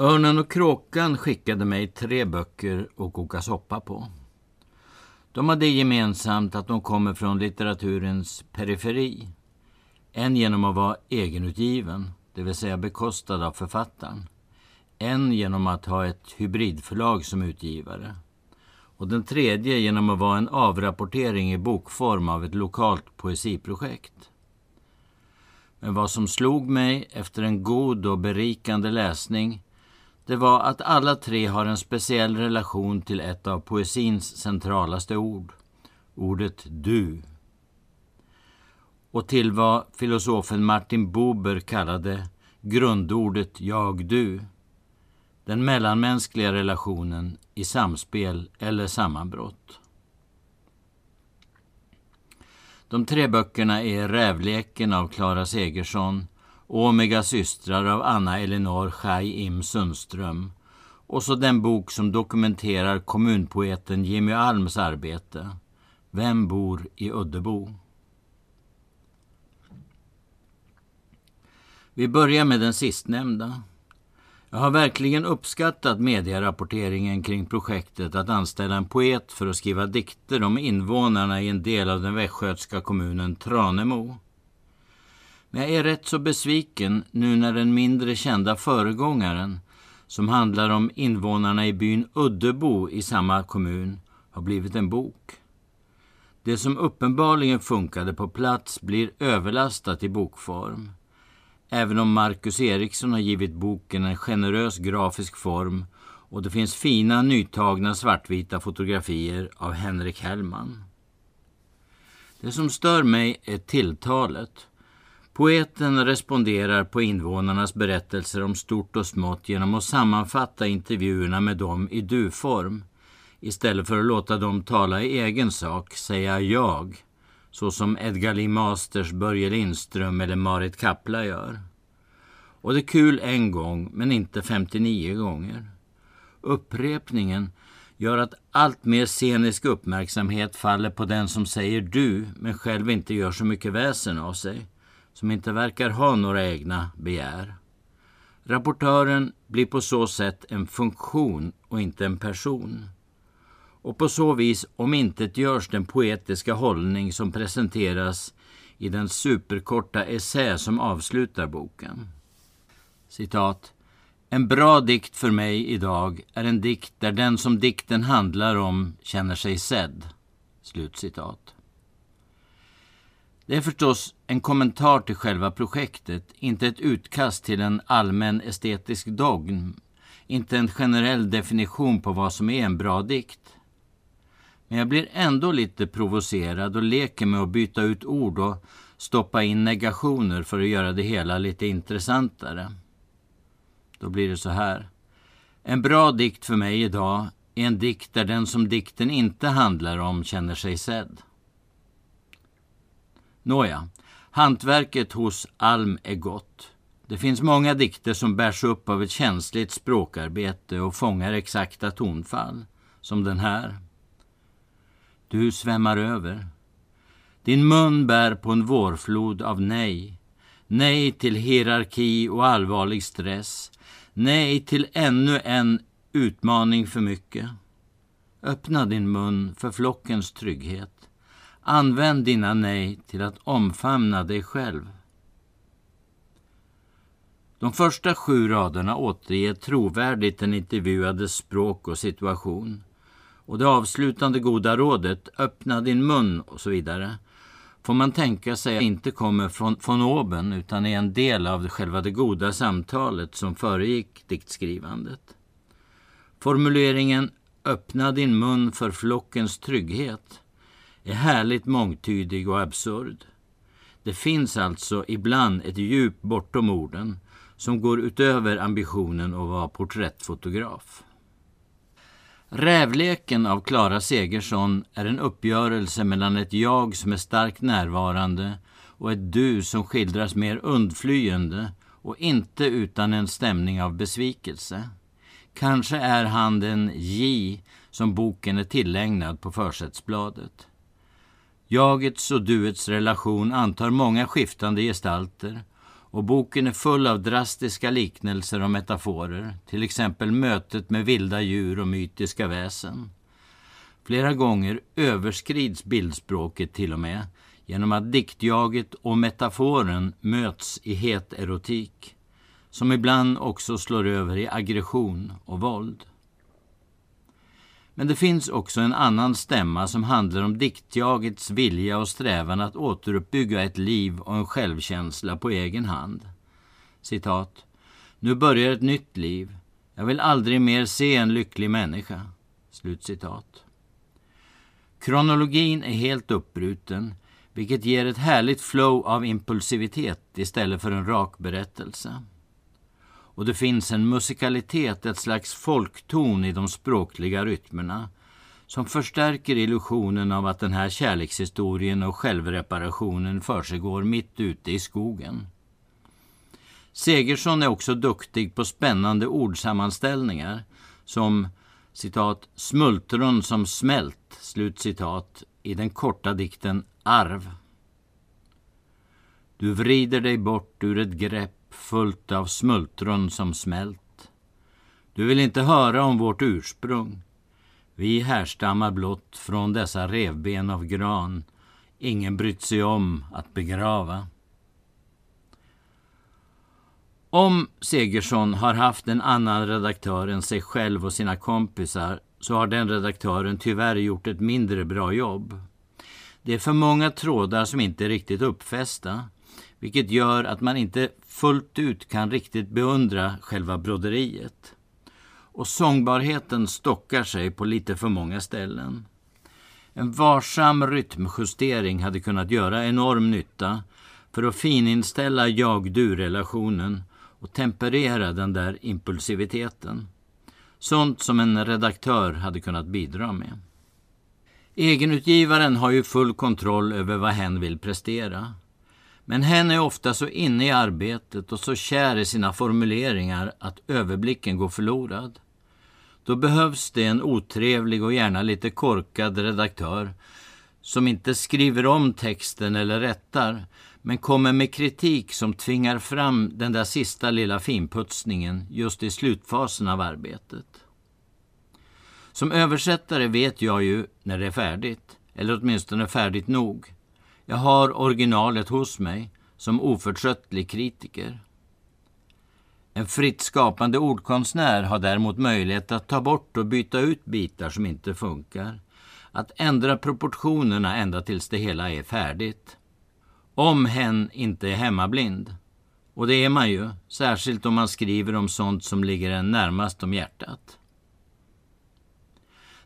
Örnen och kråkan skickade mig tre böcker att koka soppa på. De hade gemensamt att de kommer från litteraturens periferi. En genom att vara egenutgiven, det vill säga bekostad av författaren. En genom att ha ett hybridförlag som utgivare. Och den tredje genom att vara en avrapportering i bokform av ett lokalt poesiprojekt. Men vad som slog mig efter en god och berikande läsning det var att alla tre har en speciell relation till ett av poesins centralaste ord, ordet du. Och till vad filosofen Martin Buber kallade grundordet jag-du, den mellanmänskliga relationen i samspel eller sammanbrott. De tre böckerna är Rävleken av Klara Segersson, Omega systrar av Anna Elinor Schei Im Sundström och så den bok som dokumenterar kommunpoeten Jimmy Alms arbete, Vem bor i Uddebo? Vi börjar med den sistnämnda. Jag har verkligen uppskattat medierapporteringen kring projektet att anställa en poet för att skriva dikter om invånarna i en del av den västgötska kommunen Tranemo. Men jag är rätt så besviken nu när den mindre kända föregångaren, som handlar om invånarna i byn Uddebo i samma kommun, har blivit en bok. Det som uppenbarligen funkade på plats blir överlastat i bokform. Även om Marcus Eriksson har givit boken en generös grafisk form och det finns fina nytagna svartvita fotografier av Henrik Hellman. Det som stör mig är tilltalet. Poeten responderar på invånarnas berättelser om stort och smått genom att sammanfatta intervjuerna med dem i du-form istället för att låta dem tala i egen sak, säga jag, så som Edgar Lee Masters, Börje Lindström eller Marit Kapla gör. Och det är kul en gång, men inte 59 gånger. Upprepningen gör att allt mer scenisk uppmärksamhet faller på den som säger du, men själv inte gör så mycket väsen av sig som inte verkar ha några egna begär. Rapportören blir på så sätt en funktion och inte en person. Och på så vis omintetgörs den poetiska hållning som presenteras i den superkorta essä som avslutar boken. Citat. En bra dikt för mig idag är en dikt där den som dikten handlar om känner sig sedd. Slutcitat. Det är förstås en kommentar till själva projektet, inte ett utkast till en allmän estetisk dogm, inte en generell definition på vad som är en bra dikt. Men jag blir ändå lite provocerad och leker med att byta ut ord och stoppa in negationer för att göra det hela lite intressantare. Då blir det så här. En bra dikt för mig idag är en dikt där den som dikten inte handlar om känner sig sedd. Nåja, hantverket hos Alm är gott. Det finns många dikter som bärs upp av ett känsligt språkarbete och fångar exakta tonfall, som den här. Du svämmar över. Din mun bär på en vårflod av nej. Nej till hierarki och allvarlig stress. Nej till ännu en utmaning för mycket. Öppna din mun för flockens trygghet. Använd dina nej till att omfamna dig själv. De första sju raderna återger trovärdigt den intervjuades språk och situation. Och det avslutande goda rådet, öppna din mun och så vidare, får man tänka sig inte kommer från von oben utan är en del av själva det goda samtalet som föregick diktskrivandet. Formuleringen öppna din mun för flockens trygghet är härligt mångtydig och absurd. Det finns alltså ibland ett djup bortom orden som går utöver ambitionen att vara porträttfotograf. Rävleken av Klara Segersson är en uppgörelse mellan ett jag som är starkt närvarande och ett du som skildras mer undflyende och inte utan en stämning av besvikelse. Kanske är han den J som boken är tillägnad på försättsbladet. Jagets och duets relation antar många skiftande gestalter och boken är full av drastiska liknelser och metaforer, till exempel mötet med vilda djur och mytiska väsen. Flera gånger överskrids bildspråket till och med genom att diktjaget och metaforen möts i het erotik, som ibland också slår över i aggression och våld. Men det finns också en annan stämma som handlar om diktjagets vilja och strävan att återuppbygga ett liv och en självkänsla på egen hand. Citat. Nu börjar ett nytt liv. Jag vill aldrig mer se en lycklig människa. Slutcitat. Kronologin är helt uppbruten, vilket ger ett härligt flow av impulsivitet istället för en rak berättelse. Och det finns en musikalitet, ett slags folkton i de språkliga rytmerna som förstärker illusionen av att den här kärlekshistorien och självreparationen försiggår mitt ute i skogen. Segersson är också duktig på spännande ordsammanställningar som citat, smultron som smält, slut citat, i den korta dikten Arv. Du vrider dig bort ur ett grepp fullt av smultron som smält. Du vill inte höra om vårt ursprung. Vi härstammar blott från dessa revben av gran ingen brytt sig om att begrava. Om Segersson har haft en annan redaktör än sig själv och sina kompisar så har den redaktören tyvärr gjort ett mindre bra jobb. Det är för många trådar som inte är riktigt uppfästa, vilket gör att man inte fullt ut kan riktigt beundra själva broderiet. Och sångbarheten stockar sig på lite för många ställen. En varsam rytmjustering hade kunnat göra enorm nytta för att fininställa jag-du-relationen och temperera den där impulsiviteten. Sånt som en redaktör hade kunnat bidra med. Egenutgivaren har ju full kontroll över vad hen vill prestera. Men hen är ofta så inne i arbetet och så kär i sina formuleringar att överblicken går förlorad. Då behövs det en otrevlig och gärna lite korkad redaktör som inte skriver om texten eller rättar, men kommer med kritik som tvingar fram den där sista lilla finputsningen just i slutfasen av arbetet. Som översättare vet jag ju när det är färdigt, eller åtminstone färdigt nog. Jag har originalet hos mig som oförtröttlig kritiker. En fritt skapande ordkonstnär har däremot möjlighet att ta bort och byta ut bitar som inte funkar. Att ändra proportionerna ända tills det hela är färdigt. Om hen inte är hemmablind. Och det är man ju, särskilt om man skriver om sånt som ligger en närmast om hjärtat.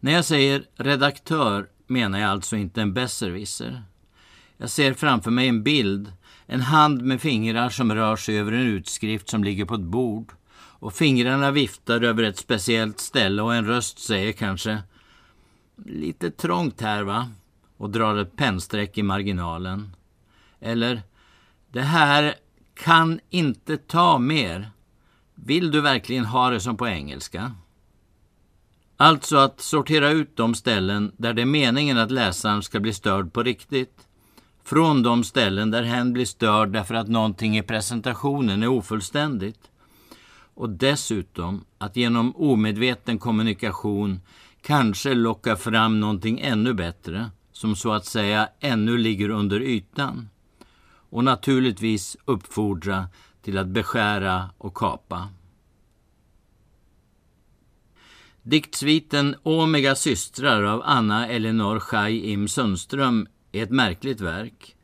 När jag säger redaktör menar jag alltså inte en besserwisser. Jag ser framför mig en bild, en hand med fingrar som rör sig över en utskrift som ligger på ett bord. Och fingrarna viftar över ett speciellt ställe och en röst säger kanske Lite trångt här va? Och drar ett pennstreck i marginalen. Eller Det här kan inte ta mer. Vill du verkligen ha det som på engelska? Alltså att sortera ut de ställen där det är meningen att läsaren ska bli störd på riktigt. Från de ställen där hen blir störd därför att någonting i presentationen är ofullständigt. Och dessutom att genom omedveten kommunikation kanske locka fram någonting ännu bättre, som så att säga ännu ligger under ytan. Och naturligtvis uppfordra till att beskära och kapa. Diktsviten Omega systrar av Anna Elinor Chai Im Sundström är ett märkligt verk.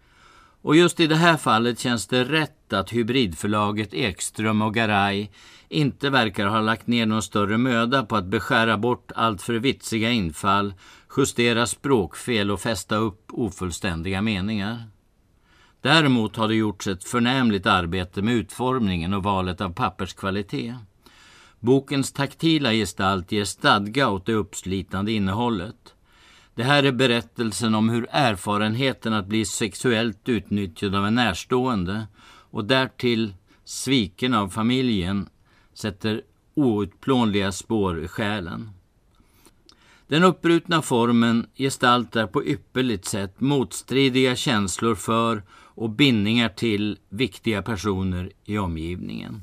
Och just i det här fallet känns det rätt att hybridförlaget Ekström och Garay inte verkar ha lagt ner någon större möda på att beskära bort allt för vitsiga infall, justera språkfel och fästa upp ofullständiga meningar. Däremot har det gjorts ett förnämligt arbete med utformningen och valet av papperskvalitet. Bokens taktila gestalt ger stadga åt det uppslitande innehållet. Det här är berättelsen om hur erfarenheten att bli sexuellt utnyttjad av en närstående och därtill sviken av familjen sätter outplånliga spår i själen. Den uppbrutna formen gestaltar på ypperligt sätt motstridiga känslor för och bindningar till viktiga personer i omgivningen.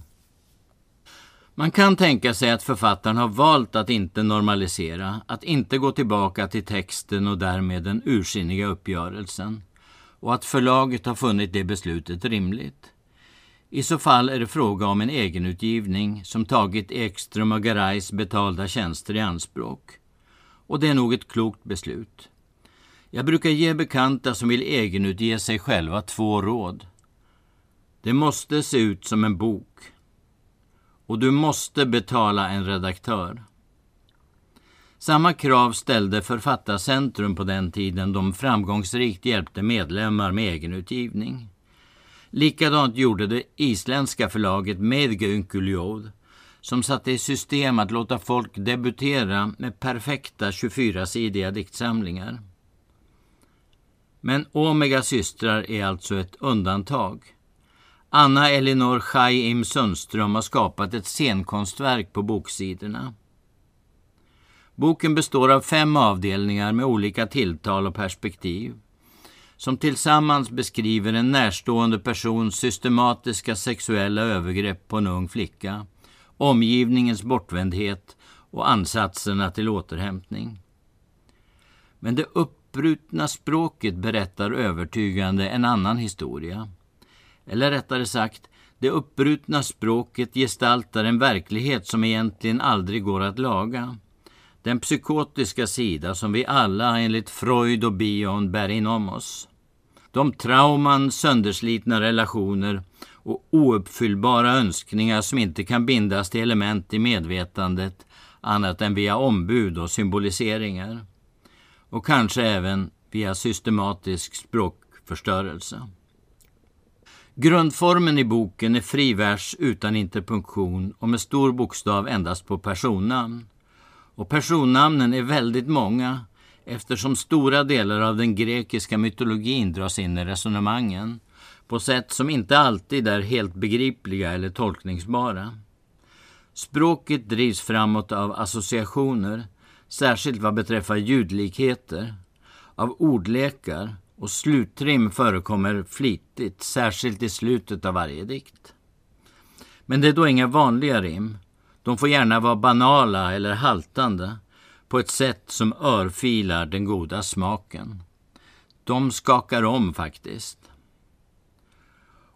Man kan tänka sig att författaren har valt att inte normalisera, att inte gå tillbaka till texten och därmed den ursinniga uppgörelsen och att förlaget har funnit det beslutet rimligt. I så fall är det fråga om en egenutgivning som tagit Ekström och Garais betalda tjänster i anspråk. Och det är nog ett klokt beslut. Jag brukar ge bekanta som vill egenutge sig själva två råd. Det måste se ut som en bok. Och du måste betala en redaktör. Samma krav ställde Författarcentrum på den tiden de framgångsrikt hjälpte medlemmar med egenutgivning. Likadant gjorde det isländska förlaget Medgönkuljod som satte i system att låta folk debutera med perfekta 24-sidiga diktsamlingar. Men Omega systrar är alltså ett undantag. Anna Elinor Chaim Sundström har skapat ett scenkonstverk på boksidorna. Boken består av fem avdelningar med olika tilltal och perspektiv som tillsammans beskriver en närstående persons systematiska sexuella övergrepp på en ung flicka, omgivningens bortvändhet och ansatserna till återhämtning. Men det uppbrutna språket berättar övertygande en annan historia. Eller rättare sagt, det uppbrutna språket gestaltar en verklighet som egentligen aldrig går att laga. Den psykotiska sida som vi alla enligt Freud och Bion bär inom oss. De trauman, sönderslitna relationer och ouppfyllbara önskningar som inte kan bindas till element i medvetandet annat än via ombud och symboliseringar. Och kanske även via systematisk språkförstörelse. Grundformen i boken är fri vers utan interpunktion och med stor bokstav endast på personnamn. Och personnamnen är väldigt många eftersom stora delar av den grekiska mytologin dras in i resonemangen på sätt som inte alltid är helt begripliga eller tolkningsbara. Språket drivs framåt av associationer, särskilt vad beträffar ljudlikheter, av ordlekar och slutrim förekommer flitigt, särskilt i slutet av varje dikt. Men det är då inga vanliga rim. De får gärna vara banala eller haltande på ett sätt som örfilar den goda smaken. De skakar om faktiskt.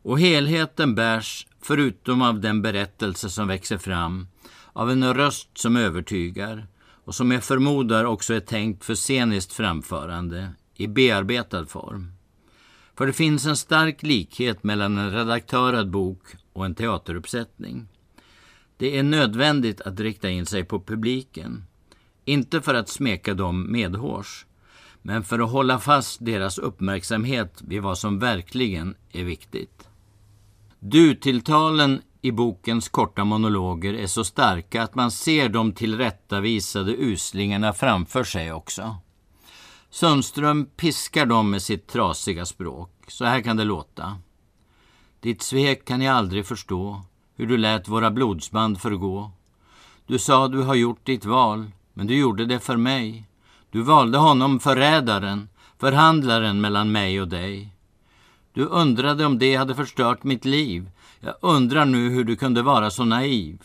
Och helheten bärs, förutom av den berättelse som växer fram, av en röst som övertygar och som jag förmodar också är tänkt för sceniskt framförande i bearbetad form. För det finns en stark likhet mellan en redaktörad bok och en teateruppsättning. Det är nödvändigt att rikta in sig på publiken. Inte för att smeka dem medhårs, men för att hålla fast deras uppmärksamhet vid vad som verkligen är viktigt. Du-tilltalen i bokens korta monologer är så starka att man ser de tillrättavisade uslingarna framför sig också. Sundström piskar dem med sitt trasiga språk. Så här kan det låta. Ditt svek kan jag aldrig förstå, hur du lät våra blodsband förgå. Du sa du har gjort ditt val, men du gjorde det för mig. Du valde honom förrädaren, förhandlaren mellan mig och dig. Du undrade om det hade förstört mitt liv. Jag undrar nu hur du kunde vara så naiv.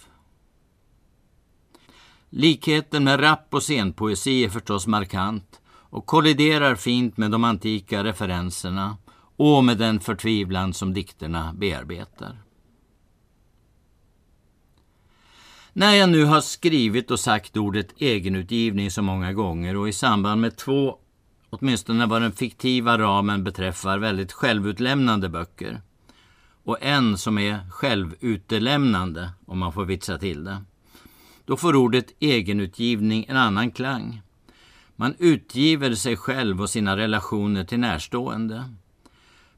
Likheten med rapp och scenpoesi är förstås markant och kolliderar fint med de antika referenserna och med den förtvivlan som dikterna bearbetar. När jag nu har skrivit och sagt ordet egenutgivning så många gånger och i samband med två, åtminstone vad den fiktiva ramen beträffar, väldigt självutlämnande böcker och en som är självutelämnande, om man får vitsa till det, då får ordet egenutgivning en annan klang. Man utgiver sig själv och sina relationer till närstående.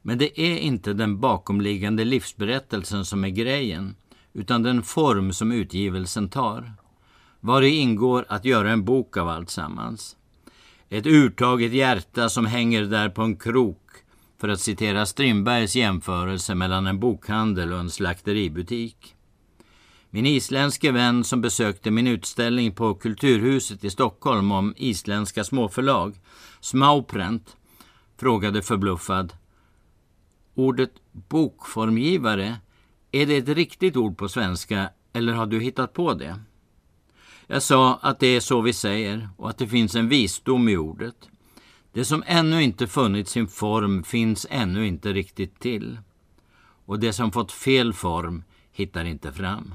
Men det är inte den bakomliggande livsberättelsen som är grejen, utan den form som utgivelsen tar. Var det ingår att göra en bok av allt sammans. Ett urtaget hjärta som hänger där på en krok, för att citera Strindbergs jämförelse mellan en bokhandel och en slakteributik. Min isländske vän som besökte min utställning på Kulturhuset i Stockholm om isländska småförlag, Smauprent, frågade förbluffad. Ordet bokformgivare, är det ett riktigt ord på svenska eller har du hittat på det? Jag sa att det är så vi säger och att det finns en visdom i ordet. Det som ännu inte funnit sin form finns ännu inte riktigt till. Och det som fått fel form hittar inte fram.